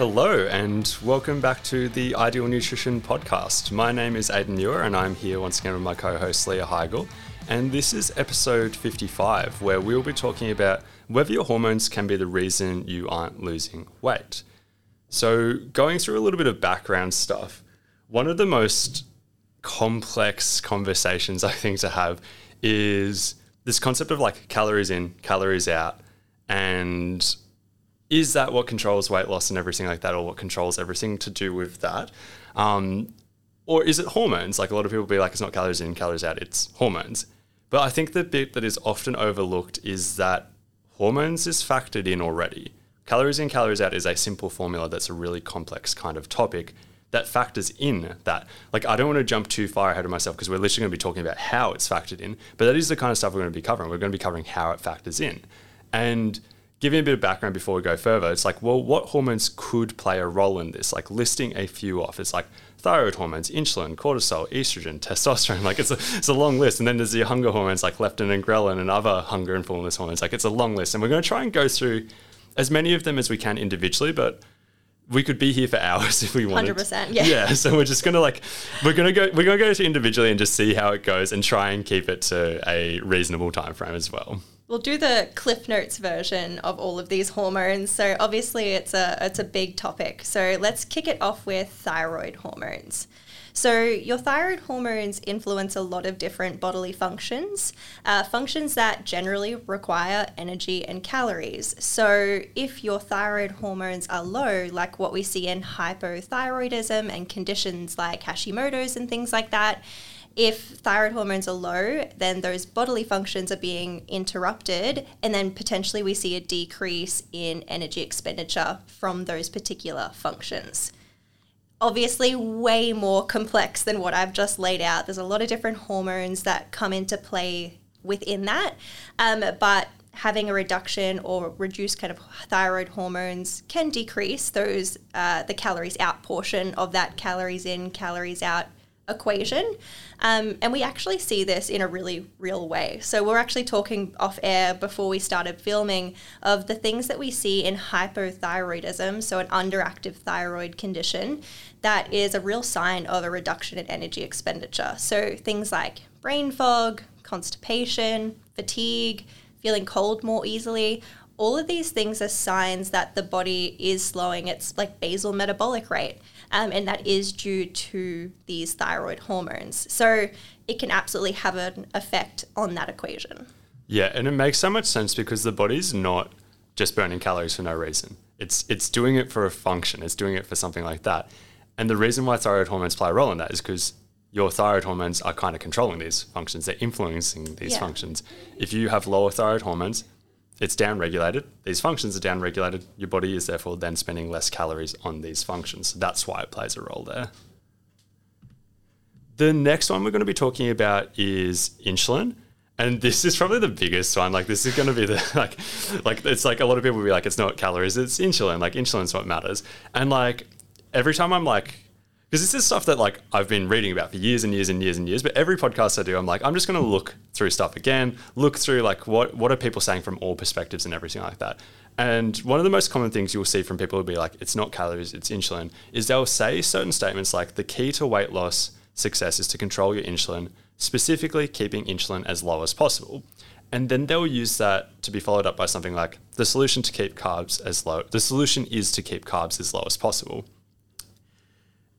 Hello, and welcome back to the Ideal Nutrition Podcast. My name is Aidan Muir, and I'm here once again with my co host Leah Higl. And this is episode 55, where we'll be talking about whether your hormones can be the reason you aren't losing weight. So, going through a little bit of background stuff, one of the most complex conversations I think to have is this concept of like calories in, calories out, and is that what controls weight loss and everything like that, or what controls everything to do with that? Um, or is it hormones? Like a lot of people be like, it's not calories in, calories out, it's hormones. But I think the bit that is often overlooked is that hormones is factored in already. Calories in, calories out is a simple formula that's a really complex kind of topic that factors in that. Like, I don't want to jump too far ahead of myself because we're literally going to be talking about how it's factored in, but that is the kind of stuff we're going to be covering. We're going to be covering how it factors in. And giving a bit of background before we go further, it's like, well, what hormones could play a role in this? Like, listing a few off. It's like thyroid hormones, insulin, cortisol, estrogen, testosterone. Like, it's a, it's a long list. And then there's the hunger hormones like leptin and ghrelin and other hunger and fullness hormones. Like, it's a long list. And we're going to try and go through as many of them as we can individually, but we could be here for hours if we wanted. 100%, yeah. Yeah, so we're just gonna like we're gonna go we're gonna go to individually and just see how it goes and try and keep it to a reasonable time frame as well. We'll do the Cliff Notes version of all of these hormones. So obviously it's a it's a big topic. So let's kick it off with thyroid hormones. So, your thyroid hormones influence a lot of different bodily functions, uh, functions that generally require energy and calories. So, if your thyroid hormones are low, like what we see in hypothyroidism and conditions like Hashimoto's and things like that, if thyroid hormones are low, then those bodily functions are being interrupted, and then potentially we see a decrease in energy expenditure from those particular functions obviously way more complex than what I've just laid out. There's a lot of different hormones that come into play within that. Um, but having a reduction or reduced kind of thyroid hormones can decrease those uh, the calories out portion of that calories in calories out equation um, and we actually see this in a really real way so we're actually talking off air before we started filming of the things that we see in hypothyroidism so an underactive thyroid condition that is a real sign of a reduction in energy expenditure. So things like brain fog, constipation, fatigue, feeling cold more easily, all of these things are signs that the body is slowing its like basal metabolic rate. Um, and that is due to these thyroid hormones. So it can absolutely have an effect on that equation. Yeah, and it makes so much sense because the body's not just burning calories for no reason. It's it's doing it for a function. It's doing it for something like that. And the reason why thyroid hormones play a role in that is because your thyroid hormones are kind of controlling these functions. They're influencing these yeah. functions. If you have lower thyroid hormones, it's downregulated. These functions are downregulated. Your body is therefore then spending less calories on these functions. That's why it plays a role there. The next one we're going to be talking about is insulin. And this is probably the biggest one. Like this is going to be the like, like it's like a lot of people will be like, it's not calories, it's insulin. Like insulin's what matters. And like every time I'm like, because this is stuff that like I've been reading about for years and years and years and years. But every podcast I do, I'm like, I'm just going to look through stuff again, look through like what what are people saying from all perspectives and everything like that. And one of the most common things you'll see from people will be like, it's not calories, it's insulin. Is they'll say certain statements like the key to weight loss success is to control your insulin, specifically keeping insulin as low as possible. And then they'll use that to be followed up by something like the solution to keep carbs as low. The solution is to keep carbs as low as possible.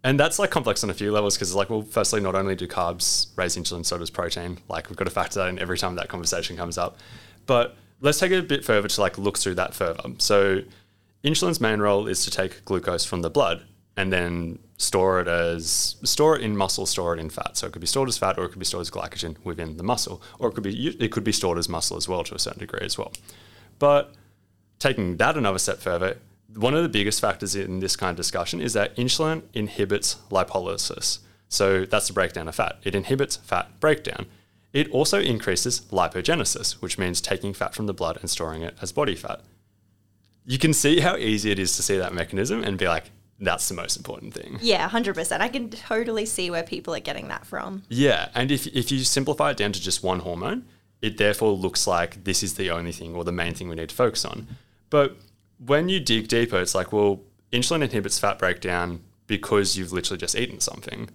And that's like complex on a few levels because it's like, well, firstly, not only do carbs raise insulin, so does protein. Like we've got to factor that in every time that conversation comes up. But let's take it a bit further to like look through that further. So insulin's main role is to take glucose from the blood and then store it as store it in muscle, store it in fat. So it could be stored as fat or it could be stored as glycogen within the muscle, or it could be it could be stored as muscle as well to a certain degree as well. But taking that another step further, one of the biggest factors in this kind of discussion is that insulin inhibits lipolysis. So that's the breakdown of fat. It inhibits fat breakdown. It also increases lipogenesis, which means taking fat from the blood and storing it as body fat. You can see how easy it is to see that mechanism and be like, that's the most important thing. Yeah, 100%. I can totally see where people are getting that from. Yeah. And if, if you simplify it down to just one hormone, it therefore looks like this is the only thing or the main thing we need to focus on. But when you dig deeper, it's like, well, insulin inhibits fat breakdown because you've literally just eaten something.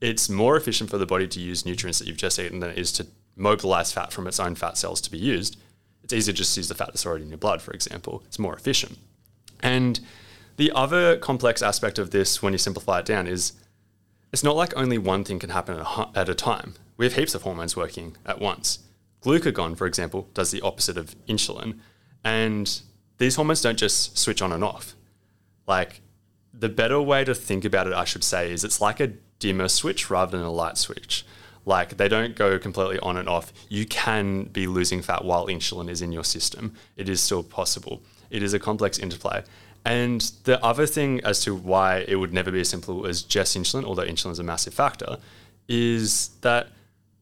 It's more efficient for the body to use nutrients that you've just eaten than it is to mobilize fat from its own fat cells to be used. It's easier just to use the fat that's already in your blood, for example. It's more efficient. And the other complex aspect of this, when you simplify it down, is it's not like only one thing can happen at a time. We have heaps of hormones working at once. Glucagon, for example, does the opposite of insulin. And these hormones don't just switch on and off. Like, the better way to think about it, I should say, is it's like a dimmer switch rather than a light switch. Like, they don't go completely on and off. You can be losing fat while insulin is in your system, it is still possible. It is a complex interplay. And the other thing as to why it would never be as simple as just insulin, although insulin is a massive factor, is that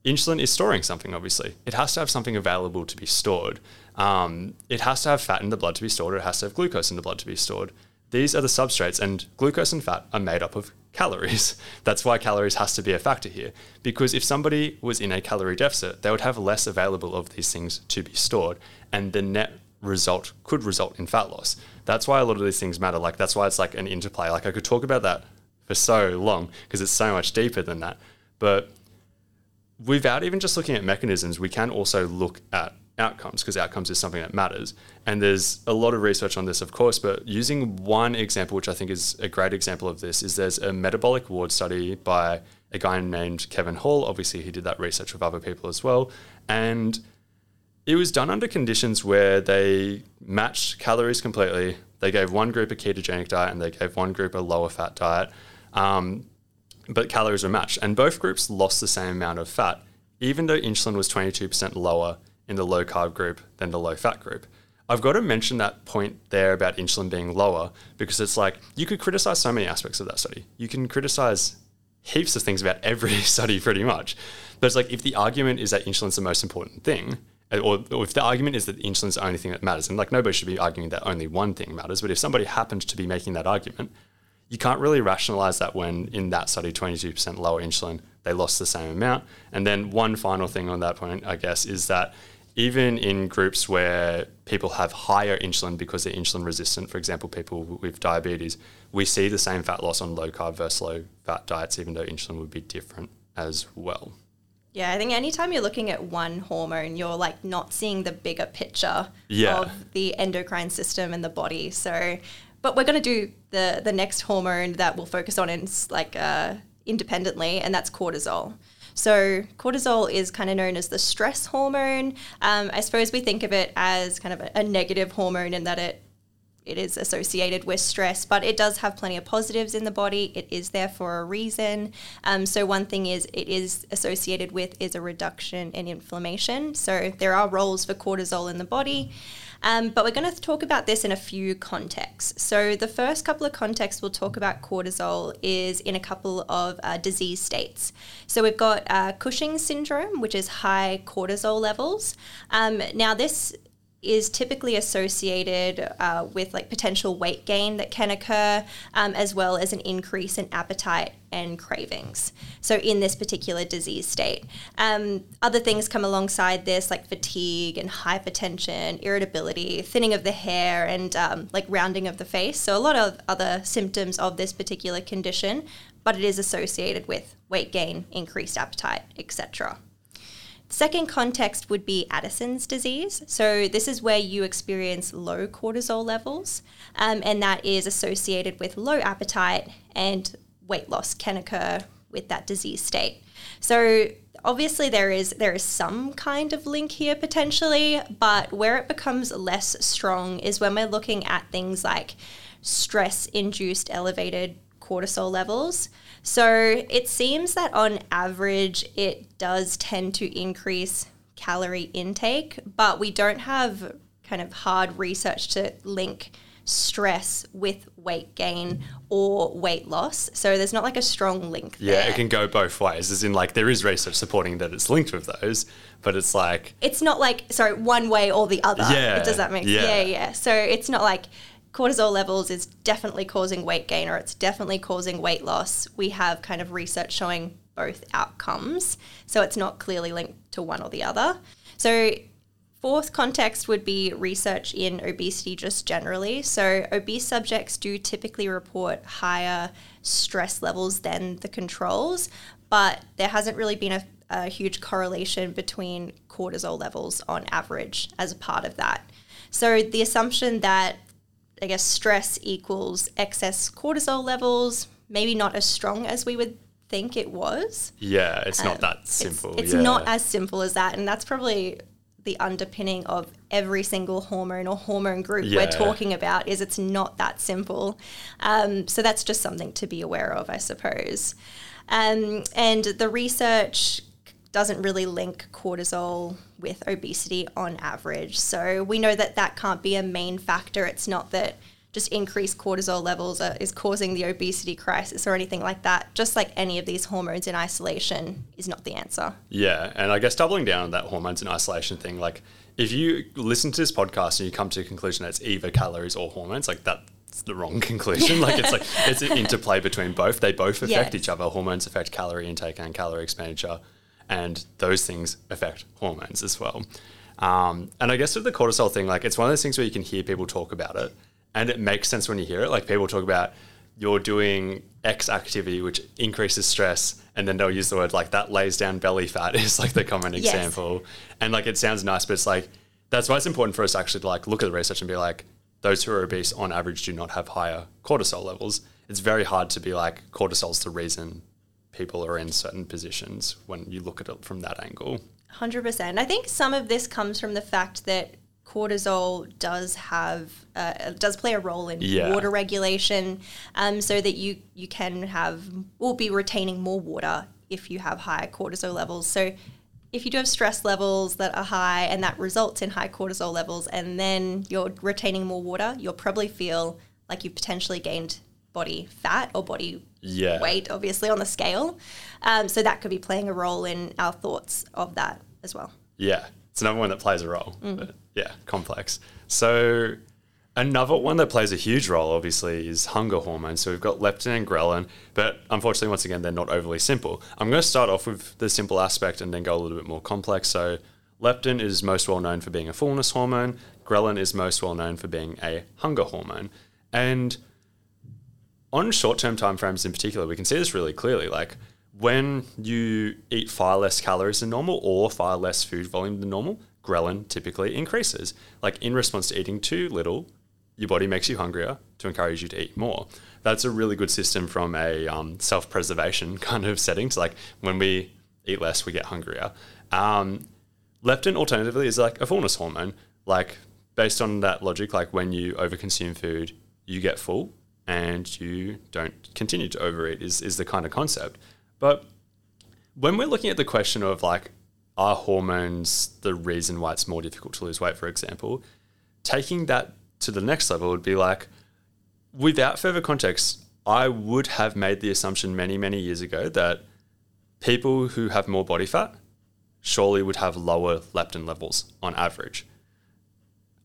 insulin is storing something, obviously. It has to have something available to be stored. Um, it has to have fat in the blood to be stored, or it has to have glucose in the blood to be stored. These are the substrates, and glucose and fat are made up of calories. That's why calories has to be a factor here. Because if somebody was in a calorie deficit, they would have less available of these things to be stored, and the net result could result in fat loss. That's why a lot of these things matter. Like that's why it's like an interplay. Like I could talk about that for so long because it's so much deeper than that. But without even just looking at mechanisms, we can also look at outcomes because outcomes is something that matters. And there's a lot of research on this, of course, but using one example, which I think is a great example of this, is there's a metabolic ward study by a guy named Kevin Hall. Obviously, he did that research with other people as well. And it was done under conditions where they matched calories completely. They gave one group a ketogenic diet and they gave one group a lower fat diet. Um, but calories were matched. And both groups lost the same amount of fat, even though insulin was 22% lower in the low carb group than the low fat group. I've got to mention that point there about insulin being lower because it's like you could criticize so many aspects of that study. You can criticize heaps of things about every study pretty much. But it's like if the argument is that insulin's the most important thing, uh, or, or, if the argument is that insulin's the only thing that matters, and like nobody should be arguing that only one thing matters, but if somebody happened to be making that argument, you can't really rationalize that when in that study, 22% lower insulin, they lost the same amount. And then one final thing on that point, I guess, is that even in groups where people have higher insulin because they're insulin resistant, for example, people with diabetes, we see the same fat loss on low carb versus low fat diets, even though insulin would be different as well. Yeah, I think anytime you're looking at one hormone, you're like not seeing the bigger picture yeah. of the endocrine system and the body. So, but we're going to do the the next hormone that we'll focus on in like uh, independently, and that's cortisol. So cortisol is kind of known as the stress hormone. Um, I suppose we think of it as kind of a, a negative hormone in that it it is associated with stress, but it does have plenty of positives in the body. It is there for a reason. Um, so one thing is it is associated with is a reduction in inflammation. So there are roles for cortisol in the body. Um, but we're going to talk about this in a few contexts. So, the first couple of contexts we'll talk about cortisol is in a couple of uh, disease states. So, we've got uh, Cushing's syndrome, which is high cortisol levels. Um, now, this is typically associated uh, with like potential weight gain that can occur, um, as well as an increase in appetite and cravings. So, in this particular disease state, um, other things come alongside this, like fatigue and hypertension, irritability, thinning of the hair, and um, like rounding of the face. So, a lot of other symptoms of this particular condition, but it is associated with weight gain, increased appetite, etc. Second context would be Addison's disease. So, this is where you experience low cortisol levels, um, and that is associated with low appetite and weight loss can occur with that disease state. So, obviously there is there is some kind of link here potentially, but where it becomes less strong is when we're looking at things like stress induced elevated cortisol levels. So it seems that on average, it does tend to increase calorie intake, but we don't have kind of hard research to link stress with weight gain or weight loss. So there's not like a strong link Yeah, there. it can go both ways. As in like there is research supporting that it's linked with those, but it's like It's not like sorry, one way or the other. Yeah, Does that make yeah. Yeah, yeah. So it's not like cortisol levels is definitely causing weight gain or it's definitely causing weight loss. We have kind of research showing both outcomes. So it's not clearly linked to one or the other. So fourth context would be research in obesity just generally. So, obese subjects do typically report higher stress levels than the controls, but there hasn't really been a, a huge correlation between cortisol levels on average as a part of that. So, the assumption that I guess stress equals excess cortisol levels, maybe not as strong as we would think it was. Yeah, it's not Um, that simple. It's, it's yeah. not as simple as that, and that's probably the underpinning of every single hormone or hormone group Yeah. we're talking about. Is it's not that simple. Um, so that's just something to be aware of, I suppose. Um, and the research doesn't really link cortisol with obesity on average. So we know that that can't be a main factor. It's not that just increased cortisol levels are, is causing the obesity crisis or anything like that. Just like any of these hormones in isolation is not the answer. Yeah, and I guess doubling down on that hormones in isolation thing, like if you listen to this podcast and you come to a conclusion that it's either calories or hormones, like that's the wrong conclusion. like it's like it's an interplay between both. They both affect Yes. each other. Hormones affect calorie intake and calorie expenditure, and those things affect hormones as well. Um, and I guess with the cortisol thing, like it's one of those things where you can hear people talk about it, and it makes sense when you hear it. Like people talk about you're doing X activity which increases stress, and then they'll use the word like that lays down belly fat is like the common Yes. example. And like it sounds nice, but it's like that's why it's important for us actually to like look at the research and be like, those who are obese on average do not have higher cortisol levels. It's very hard to be like cortisol's the reason people are in certain positions when you look at it from that angle. 100%. I think some of this comes from the fact that cortisol does have uh, does play a role in Yeah. water regulation um, so that you you can have will be retaining more water if you have high cortisol levels so if you do have stress levels that are high and that results in high cortisol levels and then you're retaining more water you'll probably feel like you've potentially gained body fat or body Yeah. weight obviously on the scale um, so that could be playing a role in our thoughts of that as well Yeah, it's another one that plays a role. But yeah, complex. So another one that plays a huge role, obviously, is hunger hormones. So we've got leptin and ghrelin, but unfortunately, once again, they're not overly simple. I'm going to start off with the simple aspect and then go a little bit more complex. So leptin is most well known for being a fullness hormone. Ghrelin is most well known for being a hunger hormone. And on short-term timeframes in particular, we can see this really clearly. Like when you eat far less calories than normal or far less food volume than normal, ghrelin typically increases. Like in response to eating too little, your body makes you hungrier to encourage you to eat more. That's a really good system from a um, self-preservation kind of setting. So like when we eat less, we get hungrier. Um, leptin alternatively is like a fullness hormone like based on that logic like when you overconsume food you get full and you don't continue to overeat is, is the kind of concept but when we're looking at the question of like are hormones the reason why it's more difficult to lose weight for example taking that to the next level would be like without further context i would have made the assumption many many years ago that people who have more body fat surely would have lower leptin levels on average.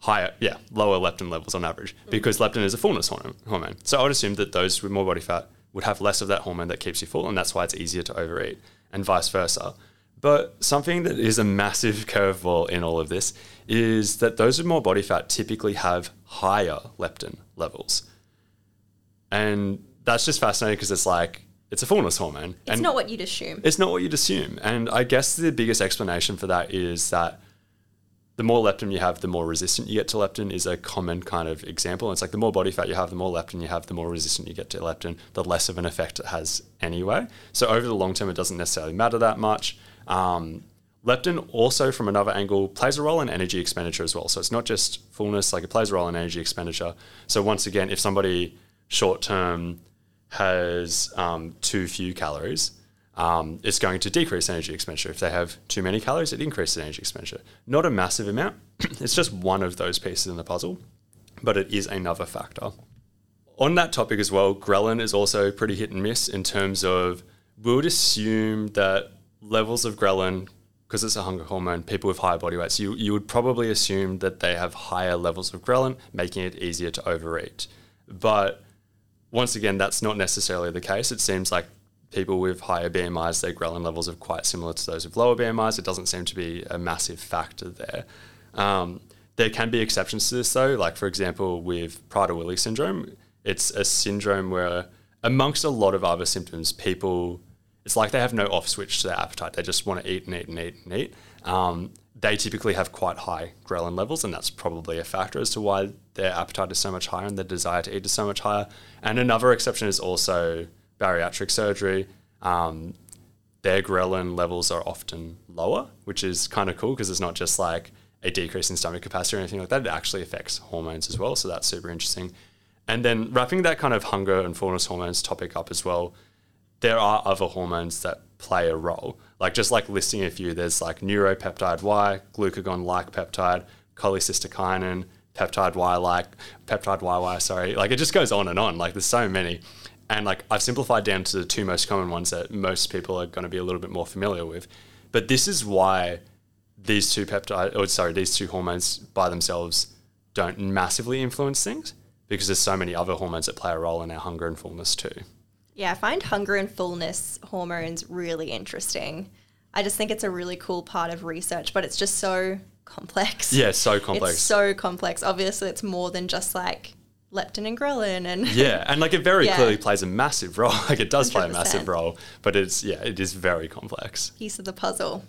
Higher, yeah, lower leptin levels on average mm. because leptin is a fullness hormone. So I would assume that those with more body fat would have less of that hormone that keeps you full, and that's why it's easier to overeat, and vice versa. But something that is a massive curveball in all of this is that those with more body fat typically have higher leptin levels. And that's just fascinating because it's like, it's a fullness hormone. it's not what you'd assume it's not what you'd assume. And I guess the biggest explanation for that is that the more leptin you have, the more resistant you get to leptin is a common kind of example. It's like the more body fat you have, the more leptin you have, the more resistant you get to leptin, the less of an effect it has anyway. So over the long term, it doesn't necessarily matter that much. Um, leptin also, from another angle, plays a role in energy expenditure as well. So it's not just fullness, like it plays a role in energy expenditure. So once again, if somebody short term has um, too few calories, um, it's going to decrease energy expenditure. If they have too many calories, it increases energy expenditure. Not a massive amount. it's just one of those pieces in the puzzle, but it is another factor. On that topic as well, ghrelin is also pretty hit and miss in terms of we would assume that levels of ghrelin, because it's a hunger hormone, people with higher body weights, you, you would probably assume that they have higher levels of ghrelin, making it easier to overeat. But once again, that's not necessarily the case. It seems like people with higher BMIs, their ghrelin levels are quite similar to those with lower BMIs. It doesn't seem to be a massive factor there. Um, there can be exceptions to this though. Like for example, with Prader-Willi syndrome, it's a syndrome where amongst a lot of other symptoms, people it's like they have no off switch to their appetite. They just want to eat and eat and eat and eat. Um, they typically have quite high ghrelin levels, and that's probably a factor as to why their appetite is so much higher and their desire to eat is so much higher. And another exception is also bariatric surgery. Um, their ghrelin levels are often lower, which is kind of cool because it's not just like a decrease in stomach capacity or anything like that. It actually affects hormones as well, so that's super interesting. And then wrapping that kind of hunger and fullness hormones topic up as well, there are other hormones that play a role. Like just like listing a few, there's like neuropeptide Y, glucagon like peptide, cholecystokinin, peptide Y like, peptide YY, sorry. Like it just goes on and on. Like there's so many. And like I've simplified down to the two most common ones that most people are going to be a little bit more familiar with. But this is why these two peptide, or sorry, these two hormones by themselves don't massively influence things because there's so many other hormones that play a role in our hunger and fullness too. Yeah, I find hunger and fullness hormones really interesting. I just think it's a really cool part of research, but it's just so complex. Yeah, so complex. It's so complex. Obviously, it's more than just like leptin and ghrelin and yeah, and like it very Yeah. clearly plays a massive role. Like it does play a massive role, but it's yeah, it is very complex. piece of the puzzle.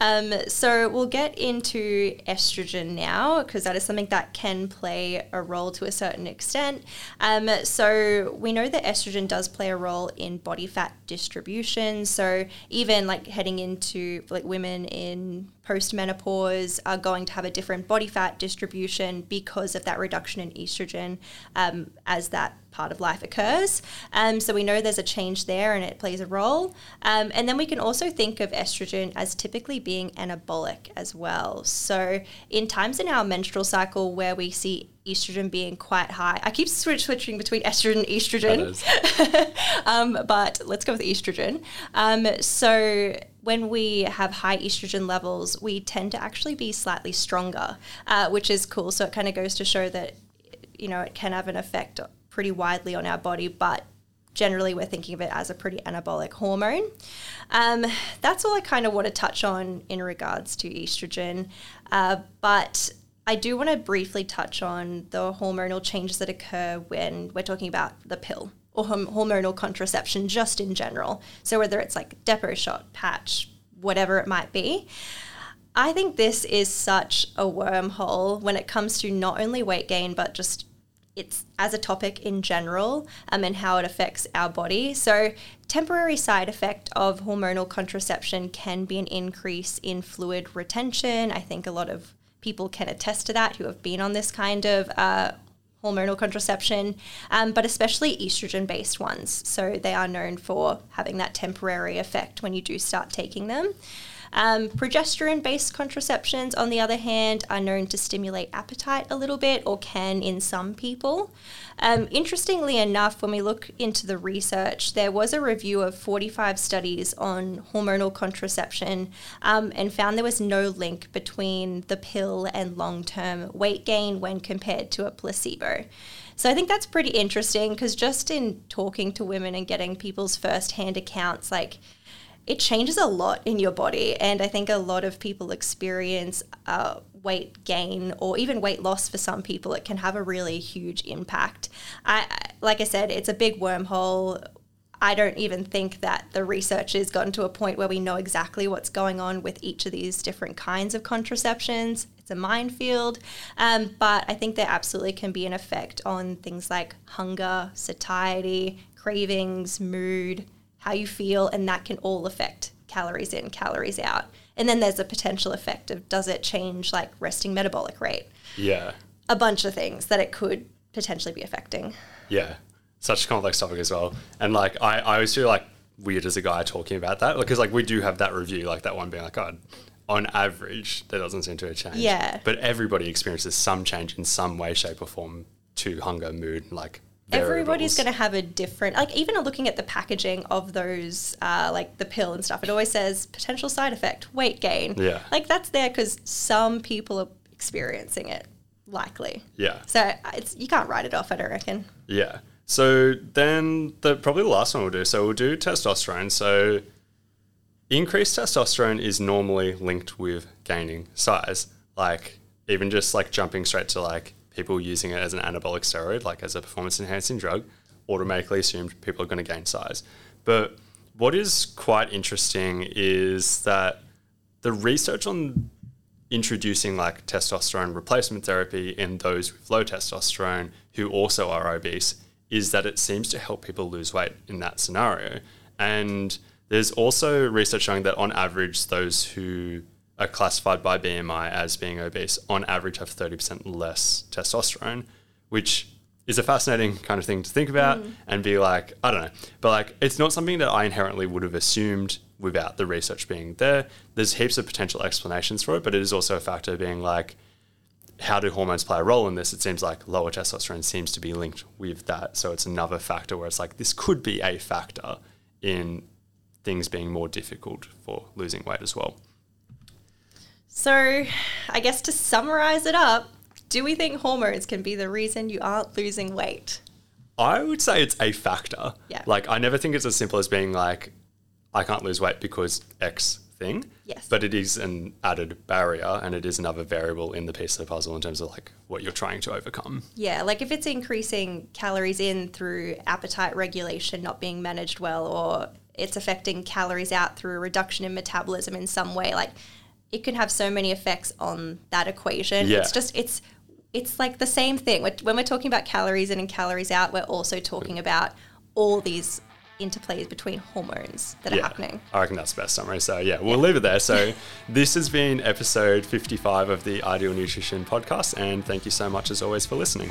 Um, so we'll get into estrogen now because that is something that can play a role to a certain extent. Um, so we know that estrogen does play a role in body fat distribution. So even like heading into like women in postmenopause are going to have a different body fat distribution because of that reduction in estrogen um, as that part of life occurs. Um, so we know there's a change there and it plays a role. Um, and then we can also think of estrogen as typically being anabolic as well. So in times in our menstrual cycle where we see estrogen being quite high, I keep switch- switching between estrogen and estrogen um, but let's go with estrogen. Um, so when we have high estrogen levels, we tend to actually be slightly stronger, uh, which is cool. So it kind of goes to show that you know it can have an effect pretty widely on our body, but generally we're thinking of it as a pretty anabolic hormone. Um, that's all I kind of want to touch on in regards to estrogen, uh, but. I do want to briefly touch on the hormonal changes that occur when we're talking about the pill or horm- hormonal contraception just in general. So whether it's like depot shot, patch, whatever it might be. I think this is such a wormhole when it comes to not only weight gain but just it's as a topic in general um, and how it affects our body. So, temporary side effect of hormonal contraception can be an increase in fluid retention. I think a lot of people can attest to that who have been on this kind of uh, hormonal contraception, um, but especially estrogen based ones. So, they are known for having that temporary effect when you do start taking them. Um, progesterone based contraceptions, on the other hand, are known to stimulate appetite a little bit or can in some people. Um, interestingly enough, when we look into the research, there was a review of 45 studies on hormonal contraception um, and found there was no link between the pill and long term weight gain when compared to a placebo. So I think that's pretty interesting because just in talking to women and getting people's first hand accounts, like, it changes a lot in your body. And I think a lot of people experience uh, weight gain or even weight loss for some people. It can have a really huge impact. I, like I said, it's a big wormhole. I don't even think that the research has gotten to a point where we know exactly what's going on with each of these different kinds of contraceptions. It's a minefield, um, but I think there absolutely can be an effect on things like hunger, satiety, cravings, mood, how you feel, and that can all affect calories in, calories out. And then there's a potential effect of does it change like resting metabolic rate? Yeah, A bunch of things that it could potentially be affecting. yeah, such a complex topic as well. And like I, I always feel like weird as a guy talking about that because like we do have that review, like that one being like, God, on average, there doesn't seem to have changed. Yeah. but everybody experiences some change in some way, shape, or form to hunger, mood, like. Everybody's going to have a different, like even looking at the packaging of those, uh, like the pill and stuff, it always says potential side effect, weight gain. Yeah. Like that's there because some people are experiencing it, likely. Yeah. So uh, it's you can't write it off, I don't reckon. Yeah. So then the probably the last one we'll do. So we'll do testosterone. So increased testosterone is normally linked with gaining size. Like even just like jumping straight to like people using it as an anabolic steroid, like as a performance enhancing drug, automatically assumed people are going to gain size. But what is quite interesting is that the research on introducing like testosterone replacement therapy in those with low testosterone who also are obese is that it seems to help people lose weight in that scenario. And there's also research showing that on average, those who are classified by BMI as being obese on average have 30% less testosterone, which is a fascinating kind of thing to think about mm. and be like, I don't know. But like, it's not something that I inherently would have assumed without the research being there. There's heaps of potential explanations for it, but it is also a factor being like, how do hormones play a role in this? It seems like lower testosterone seems to be linked with that. So it's another factor where it's like, this could be a factor in things being more difficult for losing weight as well. So, I guess to summarize it up, do we think hormones can be the reason you aren't losing weight? I would say it's a factor. Yeah. Like, I never think it's as simple as being like, I can't lose weight because X thing. Yes. But it is an added barrier and it is another variable in the piece of the puzzle in terms of like what you're trying to overcome. Yeah, like if it's increasing calories in through appetite regulation not being managed well or it's affecting calories out through a reduction in metabolism in some way, like it can have so many effects on that equation. Yeah. It's just it's it's like the same thing. When we're talking about calories in and calories out, we're also talking mm. about all these interplays between hormones that yeah, are happening. I reckon that's the best summary. So yeah, we'll yeah. leave it there. So this has been episode 55 of the Ideal Nutrition podcast, and thank you so much as always for listening.